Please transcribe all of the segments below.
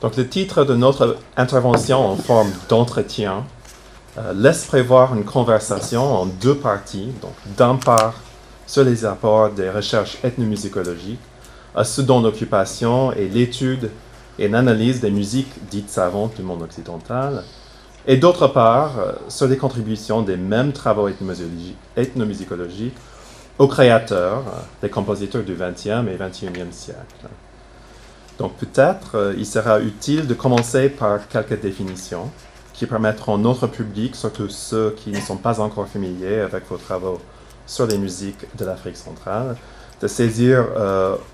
Donc le titre de notre intervention en forme d'entretien euh, laisse prévoir une conversation en deux parties. Donc d'un part sur les apports des recherches ethnomusicologiques, à ce dont l'occupation et l'étude et l'analyse des musiques dites savantes du monde occidental, et d'autre part euh, sur les contributions des mêmes travaux ethnomusicologiques aux créateurs, euh, les compositeurs du XXe et XXIe siècle. Donc peut-être euh, il sera utile de commencer par quelques définitions qui permettront à notre public, surtout ceux qui ne sont pas encore familiers avec vos travaux sur les musiques de l'Afrique centrale, de saisir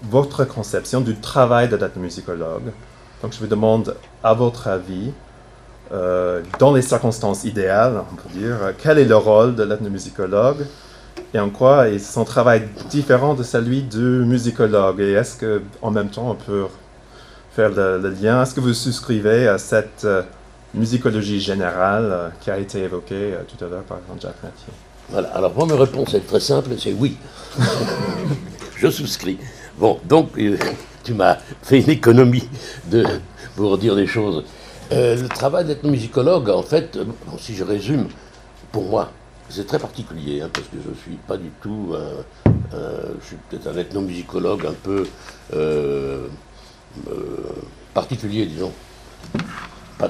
votre conception du travail de l'ethnomusicologue. Donc je vous demande, à votre avis, euh, dans les circonstances idéales, on peut dire, quel est le rôle de l'ethnomusicologue et en quoi est son travail différent de celui du musicologue? Et est-ce qu'en même temps on peut faire le, lien Est-ce que vous souscrivez à cette euh, musicologie générale euh, qui a été évoquée tout à l'heure par Jean-Jacques Mathieu? Voilà, alors moi ma réponse est très simple, c'est oui. Je souscris. Bon, donc tu m'as fait une économie de, pour dire des choses. Euh, le travail d'ethnomusicologue, en fait, euh, si je résume, pour moi, c'est très particulier, hein, parce que je ne suis pas du tout, je suis peut-être un ethnomusicologue un peu euh, particulier, disons, pas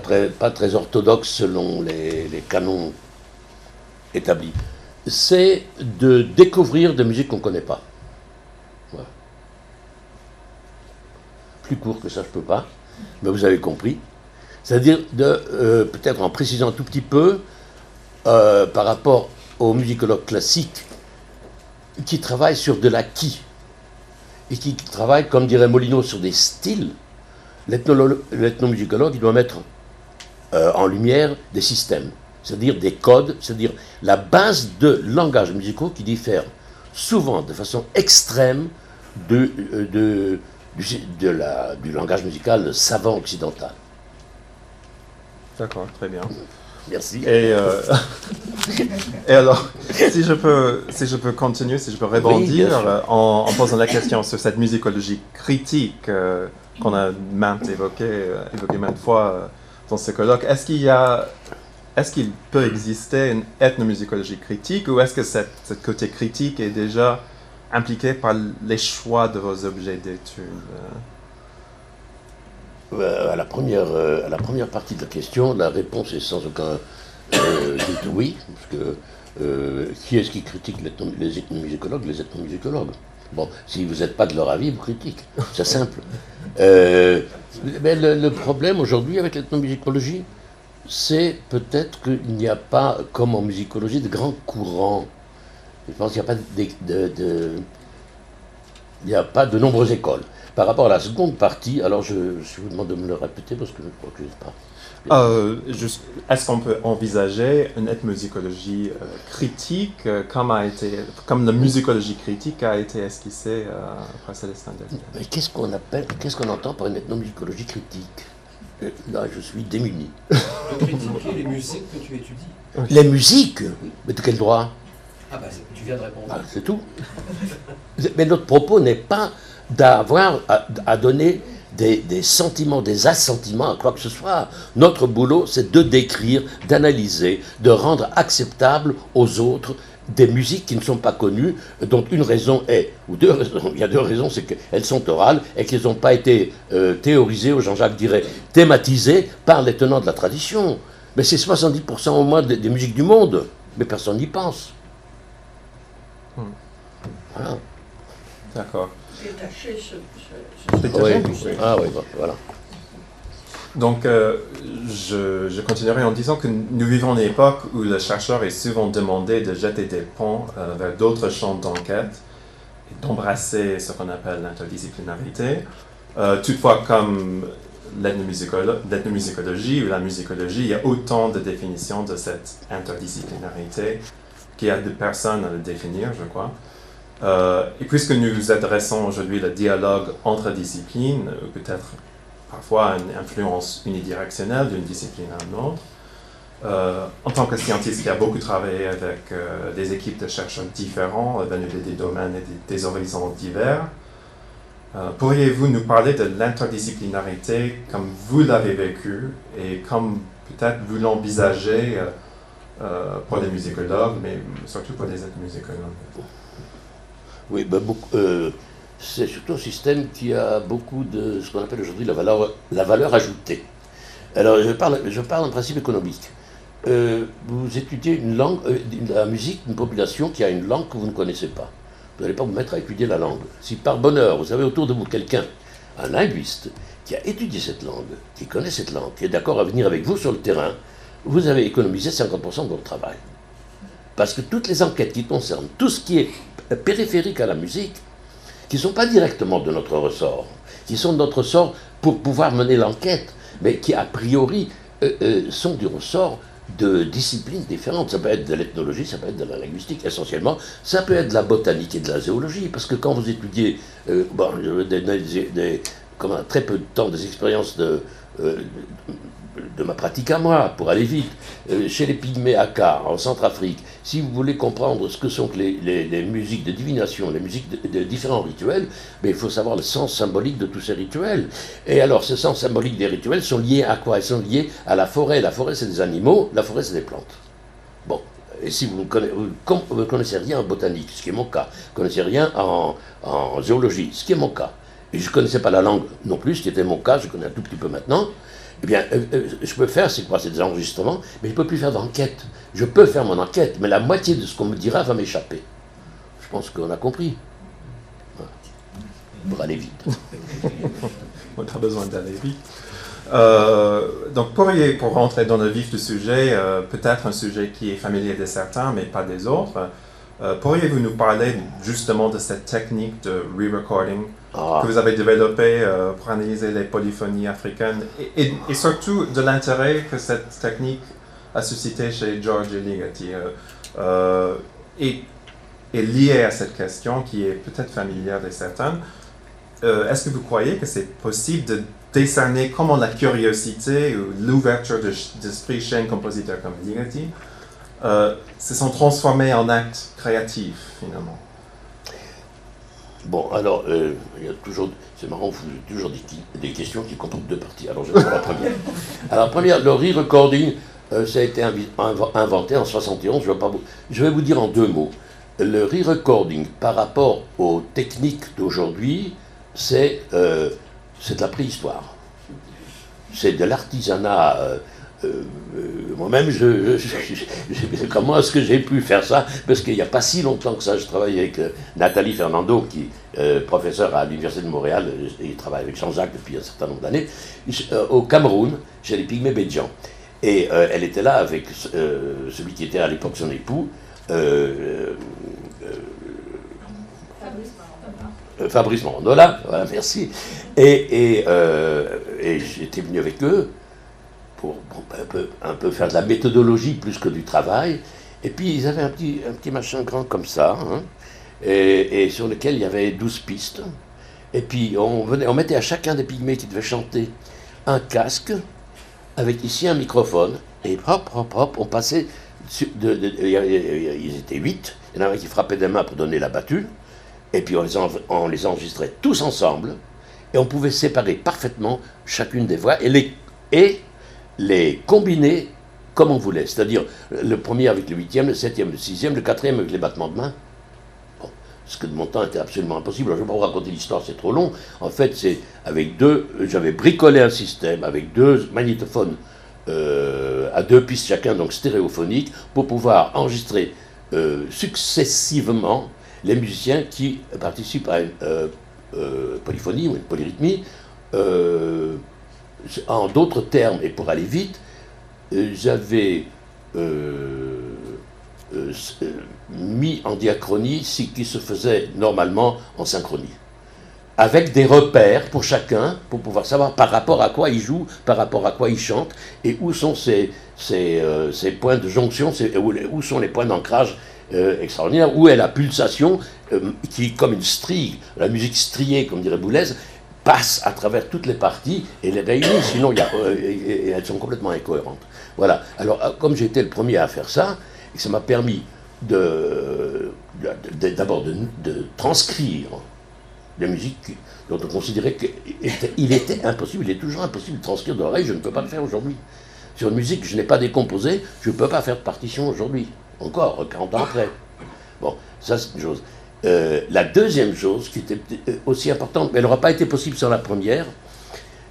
très, orthodoxe selon les, canons établis. C'est de découvrir des musiques qu'on ne connaît pas. Plus court que ça, je ne peux pas, mais vous avez compris. C'est-à-dire, euh, peut-être en précisant un tout petit peu, euh, par rapport aux musicologues classiques qui travaillent sur de l'acquis et qui travaillent, comme dirait Molino, sur des styles, l'ethnomusicologue, doit mettre euh, en lumière des systèmes, c'est-à-dire des codes, c'est-à-dire la base de langages musicaux qui diffèrent souvent de façon extrême de, de, de du langage musical savant occidental. D'accord, très bien. Merci. Et, euh, et, alors, si je, peux, si je peux continuer, si je peux rebondir en, posant la question sur cette musicologie critique euh, qu'on a maintes évoquée, euh, maintes fois dans ce colloque, est-ce qu'il y a, est-ce qu'il peut exister une ethnomusicologie critique ou est-ce que cette, cette côté critique est déjà impliqué par les choix de vos objets d'étude euh, à, la première, euh, à la première partie de la question, la réponse est sans aucun euh, doute oui, parce que qui est-ce qui critique les ethnomusicologues Les ethnomusicologues? Bon, si vous n'êtes pas de leur avis, vous critiquez. C'est simple. mais le, problème aujourd'hui avec l'ethnomusicologie, c'est peut-être qu'il n'y a pas, comme en musicologie, de grands courants. Je pense qu'il n'y a pas de, de, il n'y a pas de nombreuses écoles. Par rapport à la seconde partie, alors je, vous demande de me le répéter parce que je crois que je ne sais pas. Euh, est-ce qu'on peut envisager une ethnomusicologie euh, critique euh, comme, a été, comme la musicologie critique a été esquissée par Célestin Mais qu'est-ce qu'on appelle, qu'est-ce qu'on entend par une ethnomusicologie critique? Là, je suis démuni. Critiquer les musiques que tu étudies. Les musiques? Mais de quel droit? Ah bah tu viens de répondre. Ah, c'est tout. Mais notre propos n'est pas d'avoir à, donner des, sentiments, des assentiments à quoi que ce soit. Notre boulot, c'est de décrire, d'analyser, de rendre acceptable aux autres des musiques qui ne sont pas connues, dont une raison est, ou deux raisons, il y a deux raisons, c'est qu'elles sont orales et qu'elles n'ont pas été euh, théorisées, ou Jean-Jacques dirait thématisées par les tenants de la tradition. Mais c'est 70% au moins des, musiques du monde, mais personne n'y pense. Hmm. Voilà. D'accord détacher ce, Ah oui, voilà. Donc, euh, je, je, continuerai en disant que nous vivons une époque où le chercheur est souvent demandé de jeter des ponts euh, vers d'autres champs d'enquête et d'embrasser ce qu'on appelle l'interdisciplinarité. Euh, toutefois, comme l'ethnomusicologie ou la musicologie, il y a autant de définitions de cette interdisciplinarité qu'il y a de personnes à le définir, je crois. Euh, et puisque nous adressons aujourd'hui le dialogue entre disciplines, peut-être parfois une influence unidirectionnelle d'une discipline à une autre, euh, en tant que scientiste qui a beaucoup travaillé avec euh, des équipes de chercheurs différents, venus des domaines et des, horizons divers, Euh, pourriez-vous nous parler de l'interdisciplinarité comme vous l'avez vécu et comme peut-être vous l'envisagez euh, pour les musicologues, mais surtout pour les ethnomusicologues Oui, ben, c'est surtout un système qui a beaucoup de ce qu'on appelle aujourd'hui la valeur, ajoutée. Alors, je parle, je parle principe économique. vous étudiez une langue, la musique d'une population qui a une langue que vous ne connaissez pas. Vous n'allez pas vous mettre à étudier la langue. Si par bonheur, vous avez autour de vous quelqu'un, un linguiste, qui a étudié cette langue, qui connaît cette langue, qui est d'accord à venir avec vous sur le terrain, vous avez économisé 50% de votre travail. Parce que toutes les enquêtes qui concernent tout ce qui est périphérique à la musique, qui ne sont pas directement de notre ressort, qui sont de notre ressort pour pouvoir mener l'enquête, mais qui a priori euh, euh, sont du ressort de disciplines différentes. Ça peut être de l'ethnologie, ça peut être de la linguistique essentiellement, ça peut être de la botanique et de la zoologie, parce que quand vous étudiez, euh, bon, des, comme très peu de temps, des expériences de, euh, de ma pratique à moi, pour aller vite, euh, chez les Pygmées Aka, en Centrafrique, si vous voulez comprendre ce que sont les, musiques de divination, les musiques de, différents rituels, mais il faut savoir le sens symbolique de tous ces rituels. Et alors, ces sens symboliques des rituels sont liés à quoi? Ils sont liés à la forêt. La forêt, c'est des animaux, la forêt, c'est des plantes. Bon, et si vous ne connaissez, rien en botanique, ce qui est mon cas, vous ne connaissez rien en, en zoologie, ce qui est mon cas, et je ne connaissais pas la langue non plus, ce qui était mon cas, je connais un tout petit peu maintenant, eh bien, euh, euh, je peux faire, c'est quoi C'est des enregistrements, mais je ne peux plus faire d'enquête. Je peux faire mon enquête, mais la moitié de ce qu'on me dira va m'échapper. Je pense qu'on a compris. Pour aller vite. On a besoin d'aller vite. Euh, donc, pour, pour rentrer dans le vif du sujet, peut-être un sujet qui est familier de certains, mais pas des autres, pourriez-vous nous parler justement de cette technique de re-recording ah. que vous avez développé euh, pour analyser les polyphonies africaines et, surtout de l'intérêt que cette technique a suscité chez George Ligeti euh, euh, et lié à cette question qui est peut-être familière de certains. Est-ce que vous croyez que c'est possible de décerner comment la curiosité ou l'ouverture d'esprit chez un compositeur comme Ligeti se sont transformés en actes créatifs finalement? Bon, alors, euh, il y a toujours, c'est marrant, vous avez toujours des, questions qui comportent deux parties. Alors, je vais la première. Alors, première, le re-recording, euh, ça a été inventé en 71. Je vais, pas je vais vous dire en deux mots. Le re-recording par rapport aux techniques d'aujourd'hui, c'est euh, de la préhistoire. C'est de l'artisanat euh, moi-même, je, comment est-ce que j'ai pu faire ça? Parce qu'il n'y a pas si longtemps que ça, je travaille avec euh, Nathalie Fernando, qui est euh, professeure à l'Université de Montréal, et travaille avec Jean-Jacques depuis un certain nombre d'années, au Cameroun, chez les Pygmées Bédjan. Et elle était là avec celui qui était à l'époque son époux, Fabrice Morandola, voilà, merci. Et j'étais venu avec eux pour un, peu, faire de la méthodologie plus que du travail. Et puis ils avaient un petit, un petit machin grand comme ça, hein, et, sur lequel il y avait 12 pistes. Et puis on, venait, on mettait à chacun des pygmées qui devait chanter un casque, avec ici un microphone, et hop, hop, hop, on passait. Ils étaient 8, il y en avait un qui frappait des mains pour donner la battue, et puis on les, on les enregistrait tous ensemble, et on pouvait séparer parfaitement chacune des voix, et, les, et les combiner comme on voulait, c'est-à-dire le premier avec le huitième, le septième, le sixième, le quatrième avec les battements de main. ce que de mon temps était absolument impossible. je ne vais pas vous raconter l'histoire, c'est trop long. En fait, c'est avec deux, j'avais bricolé un système avec deux magnétophones euh, à deux pistes chacun, donc stéréophoniques, pour pouvoir enregistrer euh, successivement les musiciens qui participent à une euh, polyphonie ou une polyrythmie en d'autres termes, et pour aller vite, euh, j'avais euh, euh, mis en diachronie ce qui se faisait normalement en synchronie. Avec des repères pour chacun, pour pouvoir savoir par rapport à quoi il joue, par rapport à quoi il chante, et où sont ces, points de jonction, où, sont les points d'ancrage extraordinaires, où est la pulsation qui, comme une strie, la musique striée, comme dirait Boulez, passe à travers toutes les parties et les réunit, sinon euh, elles sont complètement incohérentes. Voilà. Alors, euh, comme été le premier à faire ça, ça m'a permis d'abord de, transcrire des musiques dont on considérait qu'il était impossible, il est toujours impossible de transcrire de l'oreille, je ne peux pas le faire aujourd'hui. Sur une musique que je n'ai pas décomposée, je ne peux pas faire de partition aujourd'hui, encore 40 ans après. Bon, ça c'est une chose. Euh, la deuxième chose qui était euh, aussi importante, mais elle n'aura pas été possible sur la première,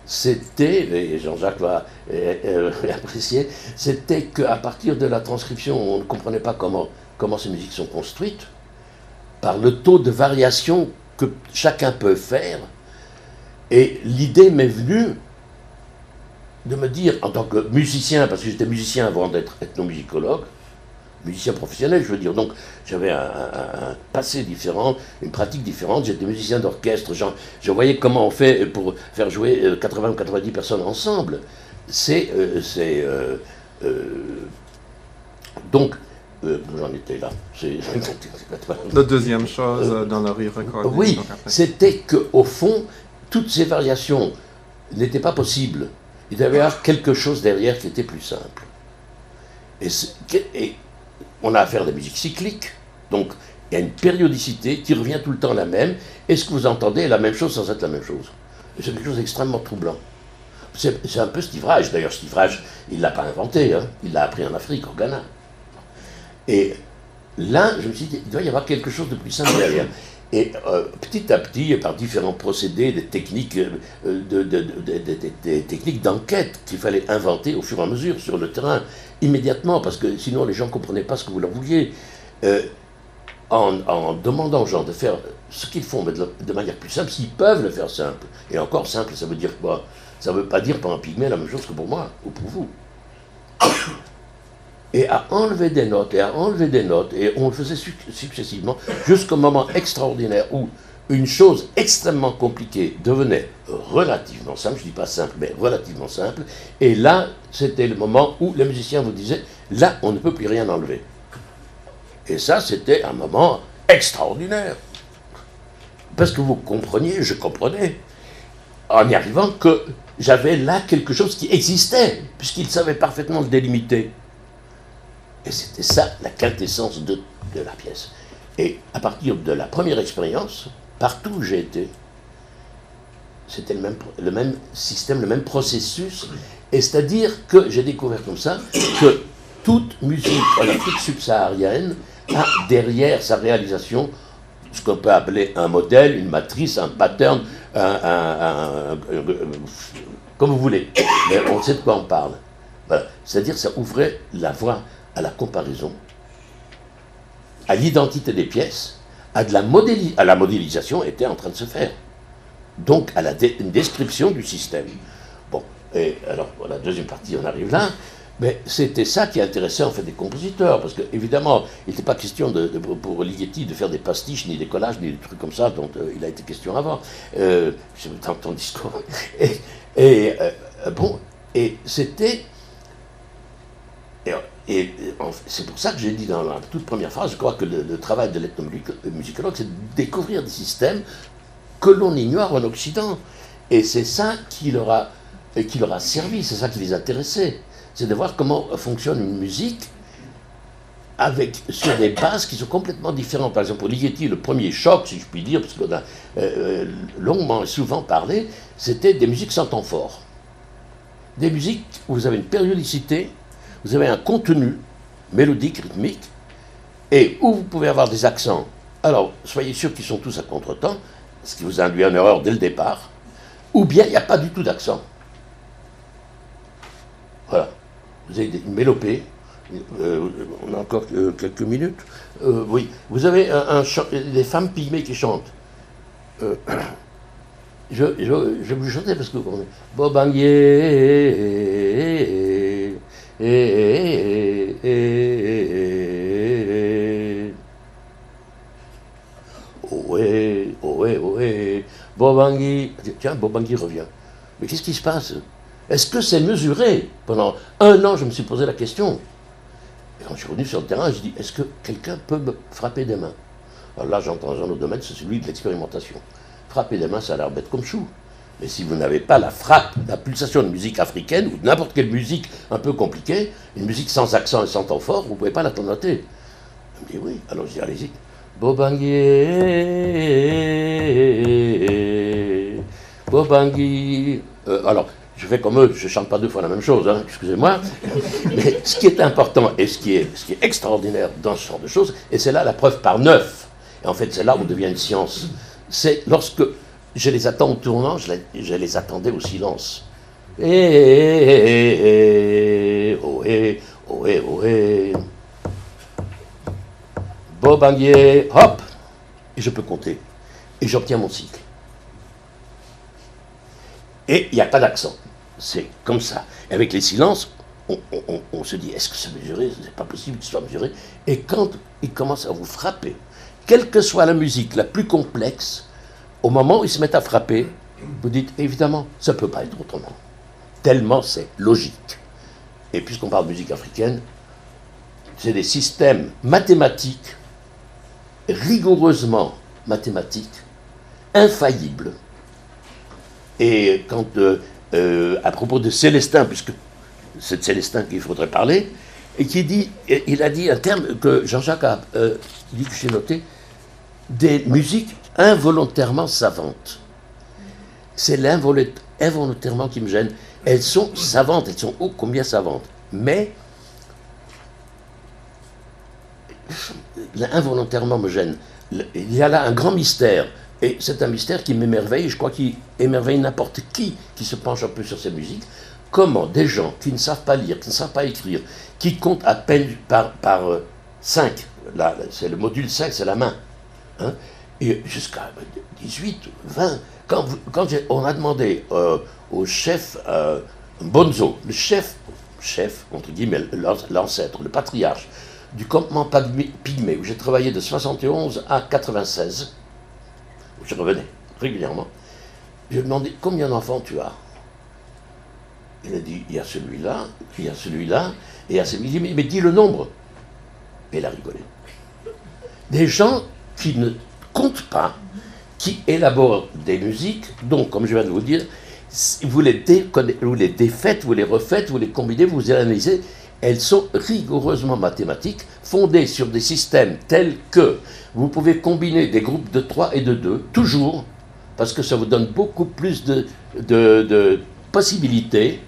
c'était, et Jean-Jacques va euh, apprécier, c'était qu'à partir de la transcription, on ne comprenait pas comment, comment ces musiques sont construites, par le taux de variation que chacun peut faire. Et l'idée m'est venue de me dire, en tant que musicien, parce que j'étais musicien avant d'être ethnomusicologue, musicien professionnel, je veux dire. Donc, j'avais un, passé différent, une pratique différente. J'étais musicien d'orchestre. Je voyais comment on fait pour faire jouer 80 euh, ou 90 personnes ensemble. C'est. Euh, c'est euh, donc, j'en étais là. La deuxième chose dans le re Oui, c'était qu'au fond, toutes ces variations n'étaient pas possibles. Il devait y avoir quelque chose derrière qui était plus simple. Et, et on a affaire à des musiques cycliques, donc il y a une périodicité qui revient tout le temps la même, et ce que vous entendez la même chose sans être la même chose? C'est quelque chose d'extrêmement troublant. C'est un peu Reich, d'ailleurs Reich, il ne l'a pas inventé, hein. il l'a appris en Afrique, au Ghana. Et là, je me suis dit, il doit y avoir quelque chose de plus simple derrière. Et euh, petit à petit, par différents procédés, des techniques, euh, des techniques d'enquête qu'il fallait inventer au fur et à mesure sur le terrain, immédiatement, parce que sinon les gens ne comprenaient pas ce que vous leur vouliez, euh, en, demandant aux gens de faire ce qu'ils font, mais de, manière plus simple, s'ils peuvent le faire simple. Et encore simple, ça veut dire quoi? Ça ne veut pas dire pour un pygmée la même chose que pour moi ou pour vous. Et à enlever des notes, et à enlever des notes, et on le faisait successivement, jusqu'au moment extraordinaire où une chose extrêmement compliquée devenait relativement simple, je ne dis pas simple, mais relativement simple, et là, c'était le moment où les musiciens vous disaient, là, on ne peut plus rien enlever. Et ça, c'était un moment extraordinaire. Parce que vous compreniez, je comprenais, en y arrivant, que j'avais là quelque chose qui existait, puisqu'ils savaient parfaitement le délimiter. Et c'était ça la quintessence de, la pièce. Et à partir de la première expérience, partout où j'ai été, c'était le même, système, le même processus. Et c'est-à-dire que j'ai découvert comme ça que toute musique en Afrique subsaharienne a derrière sa réalisation ce qu'on peut appeler un modèle, une matrice, un pattern, un, comme vous voulez. Mais on sait de quoi on parle. C'est-à-dire ça ouvrait la voie à la comparaison, à l'identité des pièces, à, la, modélisation était en train de se faire. Donc à la une description du système. Bon, et alors la deuxième partie, on arrive là. Mais c'était ça qui intéressait en fait des compositeurs, parce qu'évidemment, il n'était pas question pour Ligeti de faire des pastiches, ni des collages, ni des trucs comme ça, dont euh, il a été question avant. Euh, dans ton discours. Et, et euh, bon, et c'était et c'est pour ça que j'ai dit dans la toute première phrase, je crois que le, travail de l'ethnomusicologue, c'est de découvrir des systèmes que l'on ignore en Occident. Et c'est ça qui leur a, qui leur a servi, c'est ça qui les intéressait. C'est de voir comment fonctionne une musique avec, sur des bases qui sont complètement différentes. Par exemple, pour Ligeti, le premier choc, si je puis dire, parce qu'on a euh, euh, longuement et souvent parlé, c'était des musiques sans temps fort. Des musiques où vous avez une périodicité vous avez un contenu mélodique, rythmique, et où vous pouvez avoir des accents. Alors, soyez sûr qu'ils sont tous à contre-temps, ce qui vous induit en erreur dès le départ, ou bien il n'y a pas du tout d'accent. Voilà. Vous avez une mélopée. Euh, on a encore euh, quelques minutes. Euh, oui. Vous avez des femmes pygmées qui chantent. je, vais vous chanter parce que. Bobangier. Et, Ohé, ohé, ohé. Bobangui. Tiens, Bobangui revient. Mais qu'est-ce qui se passe? Est-ce que c'est mesuré? Pendant un an, je me suis posé la question. Et quand je suis revenu sur le terrain, je dis est-ce que quelqu'un peut me frapper des mains? Alors là, j'entends un autre domaine, c'est celui de l'expérimentation. Frapper des mains, ça a l'air bête comme chou. Mais si vous n'avez pas la frappe, la pulsation de musique africaine, ou n'importe quelle musique un peu compliquée, une musique sans accent et sans temps fort, vous ne pouvez pas la noter. Il me dit oui, alors je dis allez-y. Bobanguier, Bobangui. Euh, alors, je fais comme eux, je ne chante pas deux fois la même chose, hein, excusez-moi. Mais ce qui est important et ce qui est, ce qui est extraordinaire dans ce genre de choses, et c'est là la preuve par neuf, et en fait c'est là où devient une science, c'est lorsque je les attends au tournant, je les, attendais au silence. Eh, eh, eh, oh, eh, oh, eh, oh, eh. Bobanguier, hop, et je peux compter. Et j'obtiens mon cycle. Et il n'y a pas d'accent. C'est comme ça. Et avec les silences, on, on- se dit est-ce que c'est mesuré C'est pas possible que ce soit mesuré. Et quand il commence à vous frapper, quelle que soit la musique la plus complexe, au moment où il se met à frapper, vous dites évidemment, ça ne peut pas être autrement. Tellement c'est logique. Et puisqu'on parle de musique africaine, c'est des systèmes mathématiques, rigoureusement mathématiques, infaillibles. Et quand, euh, euh, à propos de Célestin, puisque c'est de Célestin qu'il faudrait parler, et qui dit, il a dit un terme que Jean-Jacques a euh, dit que j'ai noté, des musiques involontairement savantes. C'est l'involu- involontairement qui me gêne. Elles sont savantes, elles sont ô combien savantes. Mais involontairement me gêne. Il y a là un grand mystère. Et c'est un mystère qui m'émerveille, je crois qu'il émerveille n'importe qui qui se penche un peu sur ces musiques. Comment des gens qui ne savent pas lire, qui ne savent pas écrire, qui comptent à peine par, par 5, là, c'est le module 5, c'est la main, hein, et jusqu'à 18, 20, quand, quand on a demandé euh, au chef euh, Bonzo, le chef, chef, entre guillemets, l'an- l'ancêtre, le patriarche du campement Pygmé, Pygmée, où j'ai travaillé de 71 à 96, où je revenais régulièrement, je lui ai demandé combien d'enfants tu as? Il a dit il y a celui-là, il y a celui-là, et il y a celui-là. Mais, mais dis le nombre. Et il a rigolé. Des gens qui ne comptent pas, qui élaborent des musiques, donc, comme je viens de vous dire, vous les, vous les défaites, vous les refaites, vous les combinez, vous les analysez, elles sont rigoureusement mathématiques, fondées sur des systèmes tels que vous pouvez combiner des groupes de 3 et de 2, toujours, parce que ça vous donne beaucoup plus de, possibilités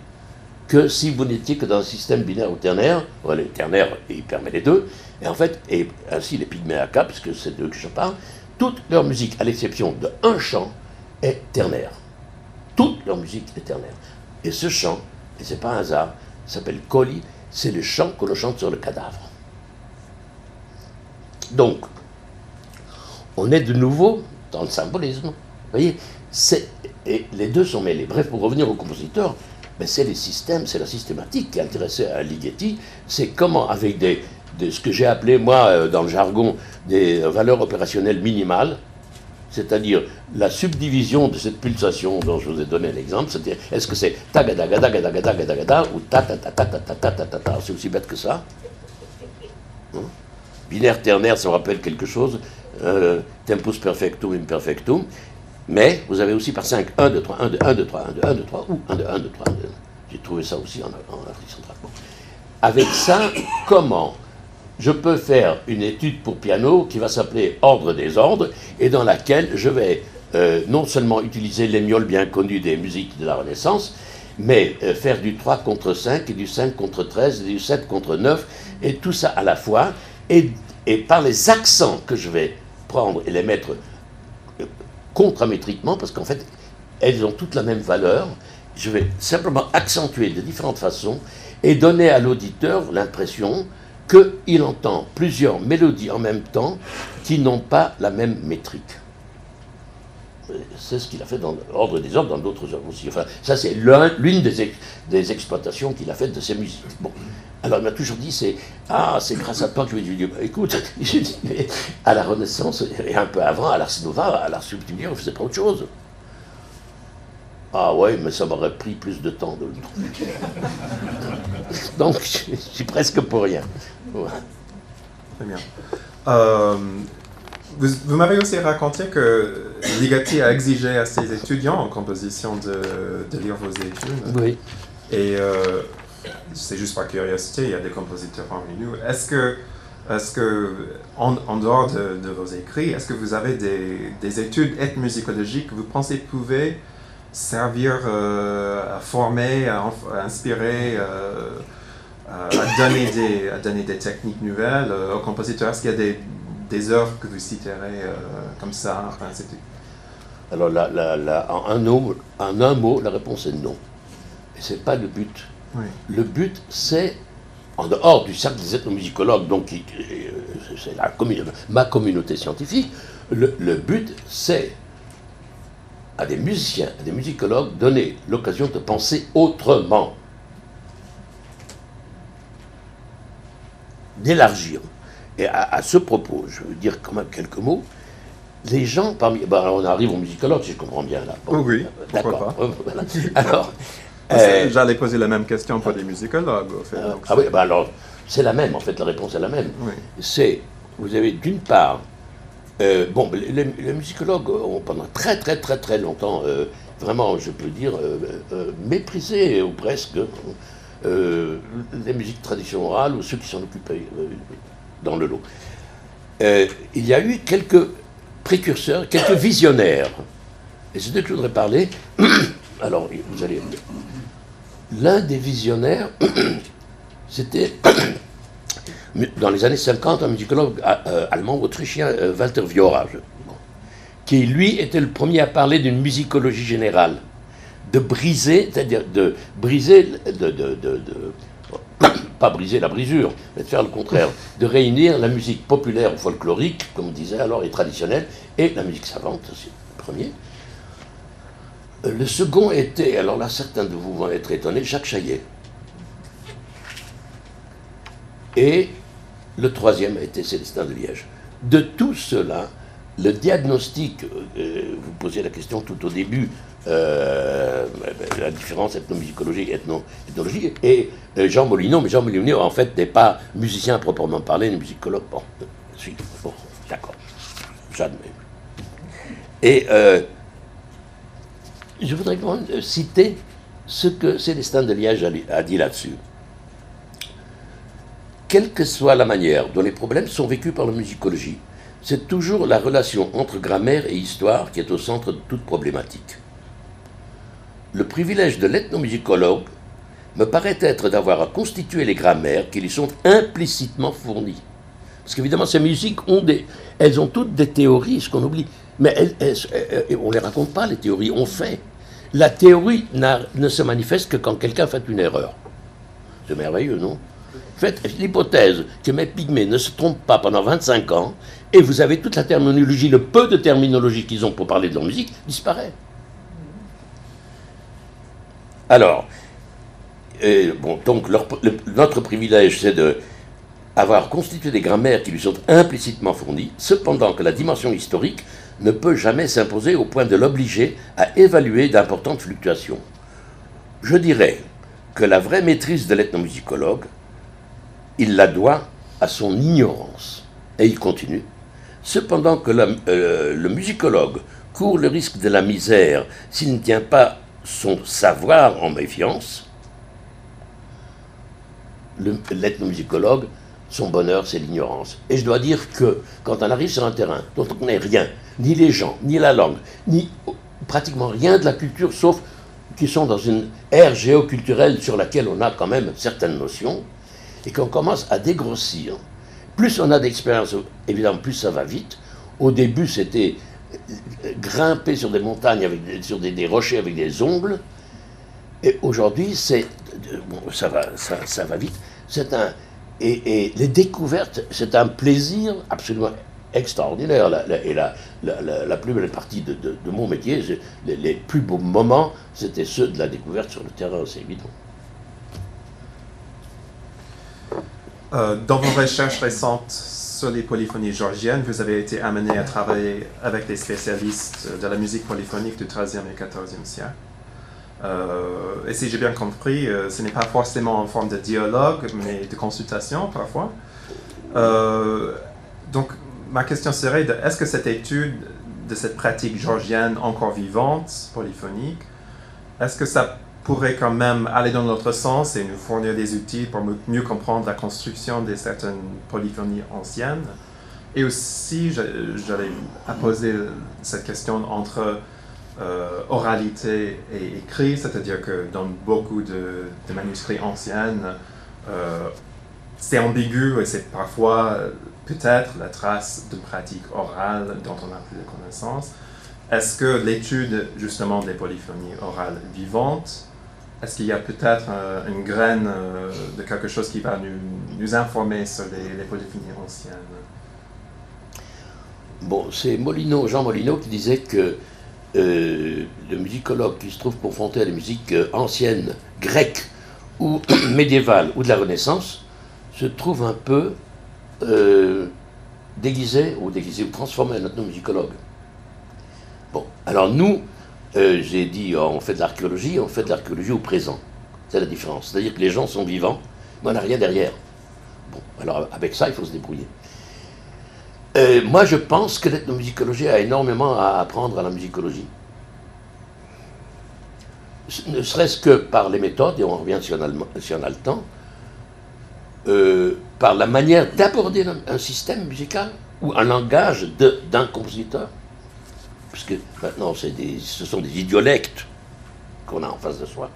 que si vous n'étiez que dans un système binaire ou ternaire. Le ternaire, il permet les deux. Et en fait, et ainsi les pygmées à K, puisque c'est d'eux que je parle, toute leur musique, à l'exception de un chant, est ternaire. Toute leur musique est ternaire. Et ce chant, et c'est pas un hasard, s'appelle Koli, c'est le chant que l'on chante sur le cadavre. Donc, on est de nouveau dans le symbolisme. Vous voyez, et les deux sont mêlés. Bref, pour revenir au compositeur, ben c'est les systèmes, c'est la systématique qui intéressait à Ligeti. C'est comment, avec des, des- ce que j'ai appelé, moi, euh, dans le jargon, des valeurs opérationnelles minimales, c'est-à-dire la subdivision de cette pulsation dont je vous ai donné l'exemple, c'est-à-dire est-ce que c'est tagadagadagadagadagadagada ou ta ta ta ta ta ta ta ta c'est aussi bête que ça. Hein? Binaire ternaire, ça me rappelle quelque chose. euh, tempus perfectum imperfectum. Mais vous avez aussi par 5, 1, 2, 3, 1, 2, 1, 2, 3, 1, 2, 1, 2, 3, ou 1, 2, 1, 2, 3, 1, 2. J'ai trouvé ça aussi en, Afrique centrale. Avec ça, comment je peux faire une étude pour piano qui va s'appeler Ordre des ordres et dans laquelle je vais euh, non seulement utiliser les mioles bien connues des musiques de la Renaissance, mais euh, faire du 3 contre 5 et du 5 contre 13 et du 7 contre 9 et tout ça à la fois et, et par les accents que je vais prendre et les mettre euh, contramétriquement parce qu'en fait elles ont toutes la même valeur. Je vais simplement accentuer de différentes façons et donner à l'auditeur l'impression qu'il entend plusieurs mélodies en même temps qui n'ont pas la même métrique. C'est ce qu'il a fait dans l'ordre des ordres, dans d'autres œuvres aussi. Enfin, ça, c'est l'un- l'une des, ex- des exploitations qu'il a faites de ses musiques. Alors, il m'a toujours dit, c'est Ah, c'est grâce à toi que je ai dit, Bah, écoute, j'ai dit, mais à la Renaissance, et un peu avant, à l'Ars Nova, à l'Ars Subtilia, on faisait pas autre chose. Ah ouais, mais ça m'aurait pris plus de temps de le trouver. Donc, je suis presque pour rien. Très bien. Euh, vous vous m'avez aussi raconté que Ligeti a exigé à ses étudiants en composition de, de lire vos études. Oui. Et euh, c'est juste par curiosité, il y a des compositeurs parmi nous. Est-ce que est-ce que, en, en dehors de, de, vos écrits, est-ce que vous avez des, des, études ethnomusicologiques que vous pensez pouvaient servir euh, à former, à, à inspirer, euh, à, donner des, à donner des techniques nouvelles aux compositeurs Est-ce qu'il y a des, des œuvres que vous citerez comme ça? Enfin, Alors, en, un mot, en un mot, la réponse est non. Et ce n'est pas le but. Oui. Le but, c'est, en dehors du cercle des ethnomusicologues, donc c'est ma communauté scientifique, le, le but, c'est à des musiciens, à des musicologues, donner l'occasion de penser autrement, d'élargir. Et à, à, ce propos, je veux dire quand même quelques mots. Les gens parmi. Ben, on arrive aux musicologues, si je comprends bien là. Bon, oui, d'accord. Alors, euh, J'allais poser la même question pour les musicologues. Au fait, euh, ah oui, ben alors, c'est la même, en fait, la réponse est la même. Oui. C'est, vous avez d'une part, euh, bon, les, les, musicologues ont pendant très très très très longtemps, euh, vraiment, je peux dire, euh, méprisé ou presque les musiques tradition orale ou ceux qui s'en occupaient dans le lot. il y a eu quelques précurseurs, quelques visionnaires. Et c'est de que je voudrais parler. Alors, vous allez L'un des visionnaires, c'était dans les années 50 un musicologue euh, allemand autrichien euh, Walter Viora, qui lui était le premier à parler d'une musicologie générale, de briser, c'est-à-dire de briser, de, de, de, pas briser la brisure, mais de faire le contraire, de réunir la musique populaire ou folklorique, comme on disait alors, et traditionnelle, et la musique savante, c'est le premier. Le second était, alors là certains de vous vont être étonnés, Jacques Chaillet. Et le troisième était Célestin de Liège. De tout cela, le diagnostic, euh, vous posez la question tout au début, euh, la différence ethnomusicologie et ethnologie, et euh, Jean Molineau, mais Jean Molineau en fait n'est pas musicien à proprement parler, ni musicologue. Bon, bon d'accord, j'admets. Et je voudrais citer ce que Célestin de Liège a dit là-dessus. Quelle que soit la manière dont les problèmes sont vécus par la musicologie, c'est toujours la relation entre grammaire et histoire qui est au centre de toute problématique. Le privilège de l'ethnomusicologue me paraît être d'avoir à constituer les grammaires qui lui sont implicitement fournies. Parce qu'évidemment, ces musiques ont des, elles ont toutes des théories, ce qu'on oublie. Mais on ne les raconte pas, les théories, on fait. La théorie ne se manifeste que quand quelqu'un fait une erreur. C'est merveilleux, non? Faites l'hypothèse que mes pygmées ne se trompent pas pendant 25 ans, et vous avez toute la terminologie, le peu de terminologie qu'ils ont pour parler de leur musique, disparaît. Alors, notre privilège, c'est de avoir constitué des grammaires qui lui sont implicitement fournies, cependant que la dimension historique ne peut jamais s'imposer au point de l'obliger à évaluer d'importantes fluctuations. Je dirais que la vraie maîtrise de l'ethnomusicologue, il la doit à son ignorance. Et il continue. Cependant que euh, le musicologue court le risque de la misère s'il ne tient pas son savoir en méfiance, l'ethnomusicologue son bonheur, c'est l'ignorance. Et je dois dire que quand on arrive sur un terrain dont on connaît rien, ni les gens, ni la langue, ni pratiquement rien de la culture, sauf qui sont dans une ère géoculturelle sur laquelle on a quand même certaines notions, et qu'on commence à dégrossir, plus on a d'expérience, évidemment, plus ça va vite. Au début, c'était grimper sur des montagnes, avec, sur des, rochers avec des ongles, et aujourd'hui, c'est bon, ça va, ça, ça va vite. C'est un, et, les découvertes, c'est un plaisir absolument extraordinaire. Et la, la, plus belle partie de, de, mon métier, les, les, plus beaux moments, c'était ceux de la découverte sur le terrain, c'est évident. Euh, dans vos recherches récentes sur les polyphonies georgiennes, vous avez été amené à travailler avec des spécialistes de la musique polyphonique du XIIIe et XIVe siècle. Euh, et si j'ai bien compris, euh, ce n'est pas forcément en forme de dialogue, mais de consultation parfois. Euh, donc, ma question serait, est-ce que cette étude de cette pratique georgienne encore vivante, polyphonique, est-ce que ça pourrait quand même aller dans l'autre sens et nous fournir des outils pour mieux comprendre la construction de certaines polyphonies anciennes. Et aussi, j'allais poser cette question entre euh, oralité et écrit, c'est-à-dire que dans beaucoup de, manuscrits anciens, euh, c'est ambigu et c'est parfois peut-être la trace de pratique orale dont on n'a plus de connaissance. Est-ce que l'étude justement des polyphonies orales vivantes, est-ce qu'il y a peut-être euh, une graine euh, de quelque chose qui va nous, nous informer sur les, polyphonies anciennes? Bon, c'est Molino, Jean Molino qui disait que euh, le musicologue qui se trouve confronté à la musique ancienne, grecque ou médiévale ou de la Renaissance se trouve un peu déguisé ou déguisé ou transformé en ethnomusicologue. Bon, alors nous, euh, j'ai dit, on fait de l'archéologie, on fait de l'archéologie au présent. C'est la différence. C'est-à-dire que les gens sont vivants, mais on n'a rien derrière. Bon, alors avec ça, il faut se débrouiller. Euh, moi, je pense que l'ethnomusicologie a énormément à apprendre à la musicologie. Ne serait-ce que par les méthodes, et on revient si on a le, temps, par la manière d'aborder un système musical ou un langage d'un compositeur puisque maintenant ce sont des idiolectes qu'on a en face de soi.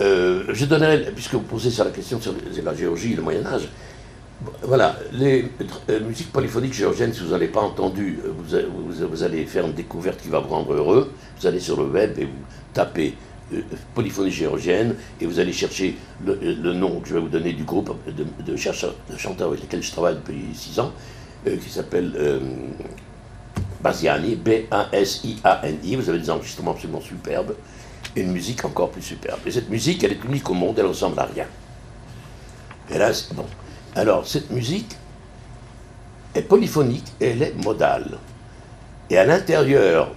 Euh, je donnerai, puisque vous posez sur la question sur la géorgie le Moyen-Âge, voilà, les euh, musiques polyphoniques géorgiennes, si vous n'avez pas entendu, euh, vous, allez faire une découverte qui va vous rendre heureux. Vous allez sur le web et vous tapez polyphonie géorgienne et vous allez chercher le, nom que je vais vous donner du groupe de, de chanteurs avec lesquels je travaille depuis six ans, qui s'appelle Basiani, B-A-S-I-A-N-I. Vous avez des enregistrements absolument superbes une musique encore plus superbe. Et cette musique, elle est unique au monde, elle ressemble à rien. Là, bon. Alors, cette musique est polyphonique et elle est modale. Et à l'intérieur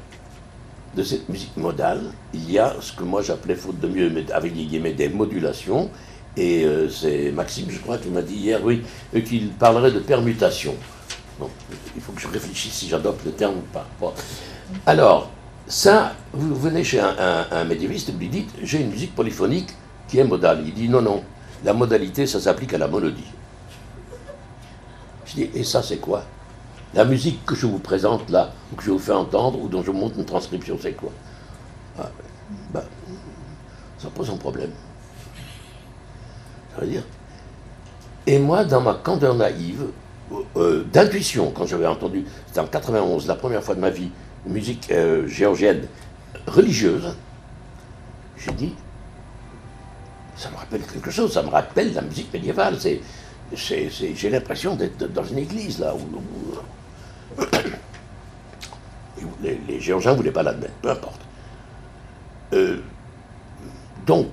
de cette musique modale, il y a ce que moi j'appelais, faute de mieux, avec des guillemets, des modulations. Et euh, c'est Maxime, je crois, qui m'a dit hier, oui, qu'il parlerait de permutation. Bon, il faut que je réfléchisse si j'adopte le terme ou pas. Alors, ça, vous venez chez un, médiéviste vous lui dites j'ai une musique polyphonique qui est modale. Il dit non, non, la modalité, ça s'applique à la mélodie. Je dis et ça, c'est quoi? La musique que je vous présente là, ou que je vous fais entendre, ou dont je montre une transcription, c'est quoi? Ah, ben, Ça pose un problème. Ça veut dire. Et moi, dans ma candeur naïve, euh, d'intuition, quand j'avais entendu, c'était en 91, la première fois de ma vie, musique euh, géorgienne religieuse, j'ai dit, ça me rappelle quelque chose, ça me rappelle la musique médiévale. C'est, j'ai l'impression d'être dans une église, là, où, les, Géorgiens ne voulaient pas l'admettre, peu importe. Euh, donc,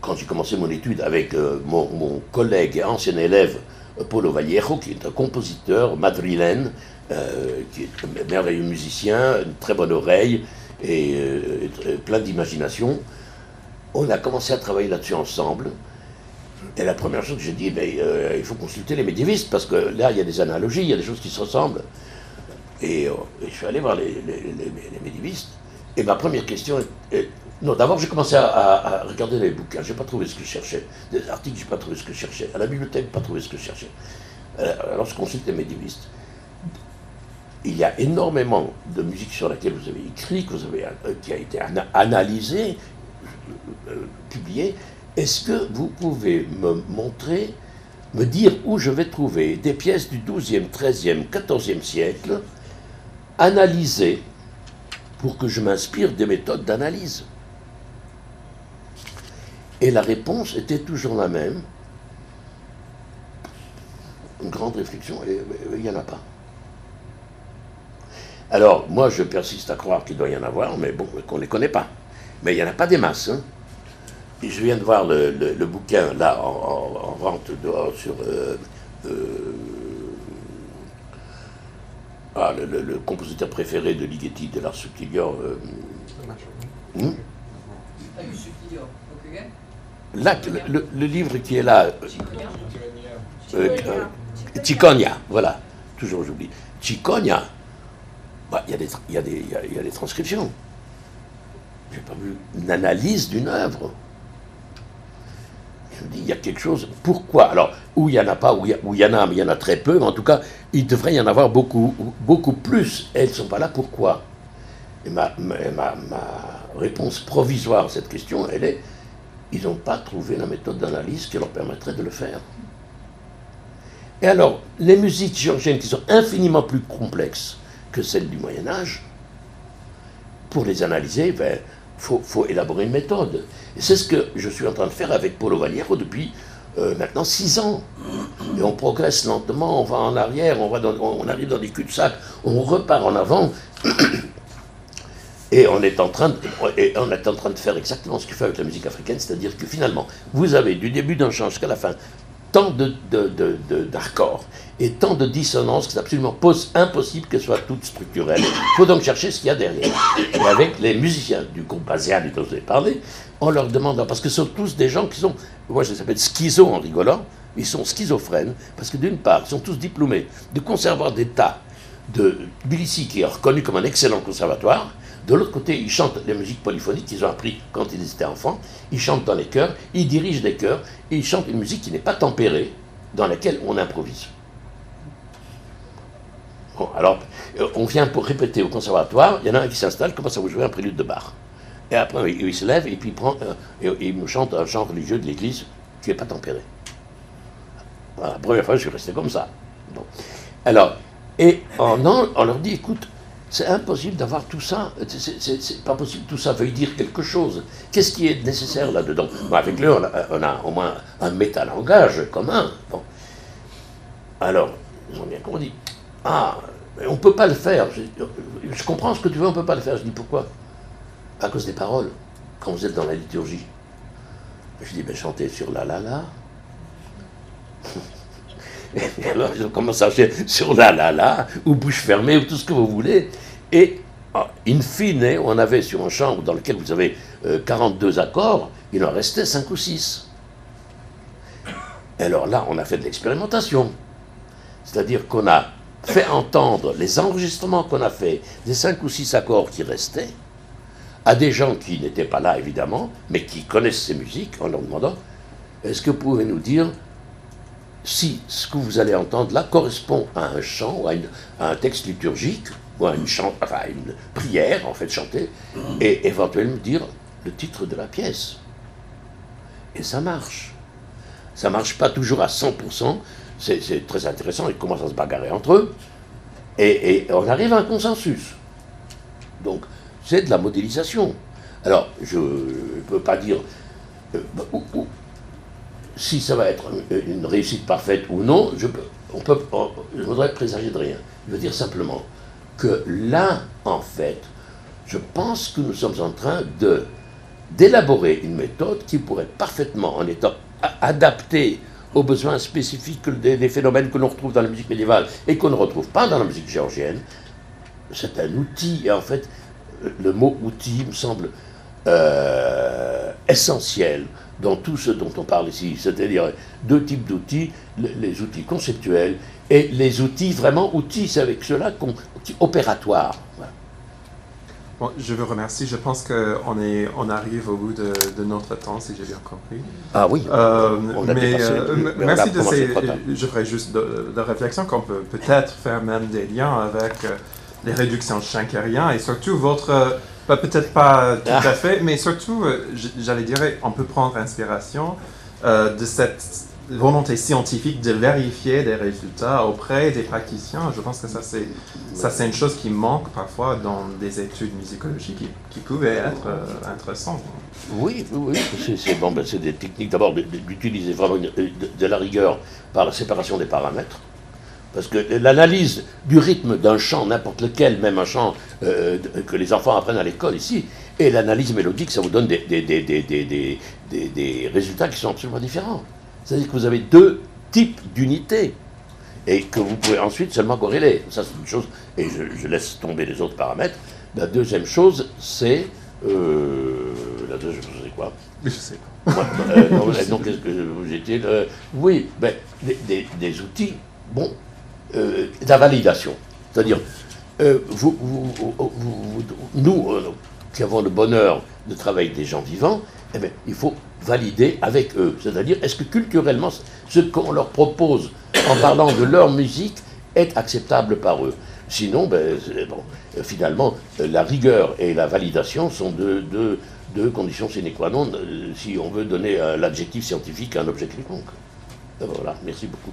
quand j'ai commencé mon étude avec mon, collègue et ancien élève Paulo Vallejo, qui est un compositeur madrilène, euh, qui est un merveilleux musicien, une très bonne oreille et euh, plein d'imagination. On a commencé à travailler là-dessus ensemble. Et la première chose que j'ai dit, ben, il faut consulter les médiévistes, parce que là, il y a des analogies, il y a des choses qui se ressemblent. Et, je suis allé voir les, médiévistes. Et ma première question est, non, d'abord j'ai commencé à, regarder les bouquins, j'ai pas trouvé ce que je cherchais. Des articles, j'ai pas trouvé ce que je cherchais. À la bibliothèque, pas trouvé ce que je cherchais. Euh, alors je consulte les médiévistes. Il y a énormément de musique sur laquelle vous avez écrit, que vous avez, euh, qui a été analysée, euh, publiée. Est-ce que vous pouvez me montrer, me dire où je vais trouver des pièces du 12e, 13e, 14e siècle analysées pour que je m'inspire des méthodes d'analyse? Et la réponse était toujours la même. Une grande réflexion, et il n'y en a pas. Alors, moi, je persiste à croire qu'il doit y en avoir, mais bon, qu'on ne les connaît pas. Mais il n'y en a pas des masses. Hein. Je viens de voir le, bouquin, là, en, vente dehors, sur... Euh, euh, ah, le, compositeur préféré de Ligeti, de Lars Subtilior. Euh? Le, livre qui est là. Euh, euh voilà. Toujours j'oublie. Chiconia, bah, il y, a des transcriptions. j'ai pas vu une analyse d'une œuvre. Je me dis, il y a quelque chose. Pourquoi? Alors, où il n'y en a pas, où il y, y, en a, mais il y en a très peu, en tout cas, il devrait y en avoir beaucoup, beaucoup plus. elles ne sont pas là, pourquoi? Et ma, ma, ma, réponse provisoire à cette question, elle est ils n'ont pas trouvé la méthode d'analyse qui leur permettrait de le faire. Et alors, les musiques géorgiennes qui sont infiniment plus complexes que celles du Moyen Âge, pour les analyser, il ben, faut, élaborer une méthode. Et c'est ce que je suis en train de faire avec Paulo Valiero depuis euh, maintenant six ans. Et on progresse lentement, on va en arrière, on, on arrive dans des cul-de-sac, on repart en avant. Et on est en train de, en de faire exactement ce qu'il fait avec la musique africaine, c'est-à-dire que finalement, vous avez du début d'un chant jusqu'à la fin tant d'accords et tant de dissonances que c'est absolument impossible qu'elles soient toutes structurelles. Il faut donc chercher ce qu'il y a derrière. Et avec les musiciens du groupe asian dont vous avez parlé, on leur demande, parce que ce sont tous des gens qui sont, moi je les appelle schizo en rigolant, ils sont schizophrènes, parce que d'une part, ils sont tous diplômés de conservateurs d'État de Tbilissi, qui est reconnu comme un excellent conservatoire, de l'autre côté, ils chantent les musiques polyphoniques qu'ils ont appris quand ils étaient enfants. Ils chantent dans les chœurs, ils dirigent des chœurs, et ils chantent une musique qui n'est pas tempérée, dans laquelle on improvise. Bon, alors, euh, on vient pour répéter au conservatoire, il y en a un qui s'installe, commence à vous jouer un prélude de bar. Et après, il, se lève et puis il, prend, et, il me chante un chant religieux de l'église qui n'est pas tempéré. la première fois, je suis resté comme ça. Bon. Alors, et on leur dit, écoute, c'est impossible d'avoir tout ça. C'est pas possible. Tout ça veut dire quelque chose. Qu'est-ce qui est nécessaire là-dedans? Avec lui, on a, au moins un métalangage commun. Bon. Alors, ils ont bien compris. Ah, on ne peut pas le faire. Je, comprends ce que tu veux, on ne peut pas le faire. Je dis pourquoi? À cause des paroles. Quand vous êtes dans la liturgie. Je dis, ben chantez sur la la la. Et alors, ils ont commencé à chanter sur la la la, ou bouche fermée, ou tout ce que vous voulez. Et, ah, in fine, on avait sur un chambre dans lequel vous avez 42 euh, accords, il en restait 5 ou 6. Alors là, on a fait de l'expérimentation. C'est-à-dire qu'on a fait entendre les enregistrements qu'on a fait des 5 ou 6 accords qui restaient à des gens qui n'étaient pas là, évidemment, mais qui connaissent ces musiques, en leur demandant est-ce que vous pouvez nous dire si ce que vous allez entendre là correspond à un chant ou à un texte liturgique ou une, enfin, une prière, en fait, chanter, et éventuellement dire le titre de la pièce. Et ça marche. Ça marche pas toujours à 100%, c'est très intéressant, ils commencent à se bagarrer entre eux, et, on arrive à un consensus. Donc, c'est de la modélisation. Alors, je ne peux pas dire euh, si ça va être une réussite parfaite ou non, je, on peut, je voudrais présager de rien. Je veux dire simplement, que là, en fait, je pense que nous sommes en train de d'élaborer une méthode qui pourrait parfaitement, en étant adaptée aux besoins spécifiques des, phénomènes que l'on retrouve dans la musique médiévale et qu'on ne retrouve pas dans la musique géorgienne, c'est un outil, et en fait, le mot outil me semble euh, essentiel dans tout ce dont on parle ici, c'est-à-dire deux types d'outils, les outils conceptuels et les outils vraiment outils, c'est avec cela qu'on opératoire. Bon, je vous remercie. Je pense qu'on est, on arrive au bout de, notre temps, si j'ai bien compris. Ah oui. Euh, mais, euh, merci de ces. Je ferai juste de, de réflexion qu'on peut peut-être faire même des liens avec euh, les réductions Schenkeriens et surtout votre. Peut-être pas tout à ah. fait, mais surtout, j'allais dire, on peut prendre inspiration de cette volonté scientifique de vérifier des résultats auprès des praticiens. Je pense que ça, c'est, ça, c'est une chose qui manque parfois dans des études musicologiques qui, qui pouvaient être euh, intéressantes. Oui, oui, c'est, bon, ben, c'est des techniques d'abord d'utiliser vraiment de, la rigueur par la séparation des paramètres. Parce que l'analyse du rythme d'un chant, n'importe lequel, même un chant euh, que les enfants apprennent à l'école ici, et l'analyse mélodique, ça vous donne des, des, des, des résultats qui sont absolument différents. C'est-à-dire que vous avez deux types d'unités et que vous pouvez ensuite seulement corréler. Ça, c'est une chose, et je, laisse tomber les autres paramètres. La deuxième chose, c'est. Euh, la deuxième chose, c'est quoi? Je sais pas. Euh, donc, qu'est-ce que j'étais Oui, ben, des, outils, bon, euh, la validation. C'est-à-dire, vous, nous, qui avons le bonheur de travailler avec des gens vivants, eh bien, il faut valider avec eux. C'est-à-dire, est-ce que culturellement, ce qu'on leur propose en parlant de leur musique est acceptable par eux? Sinon, ben, finalement, la rigueur et la validation sont deux, conditions sine qua non euh, si on veut donner l'adjectif scientifique à un objet quelconque. Voilà, merci beaucoup.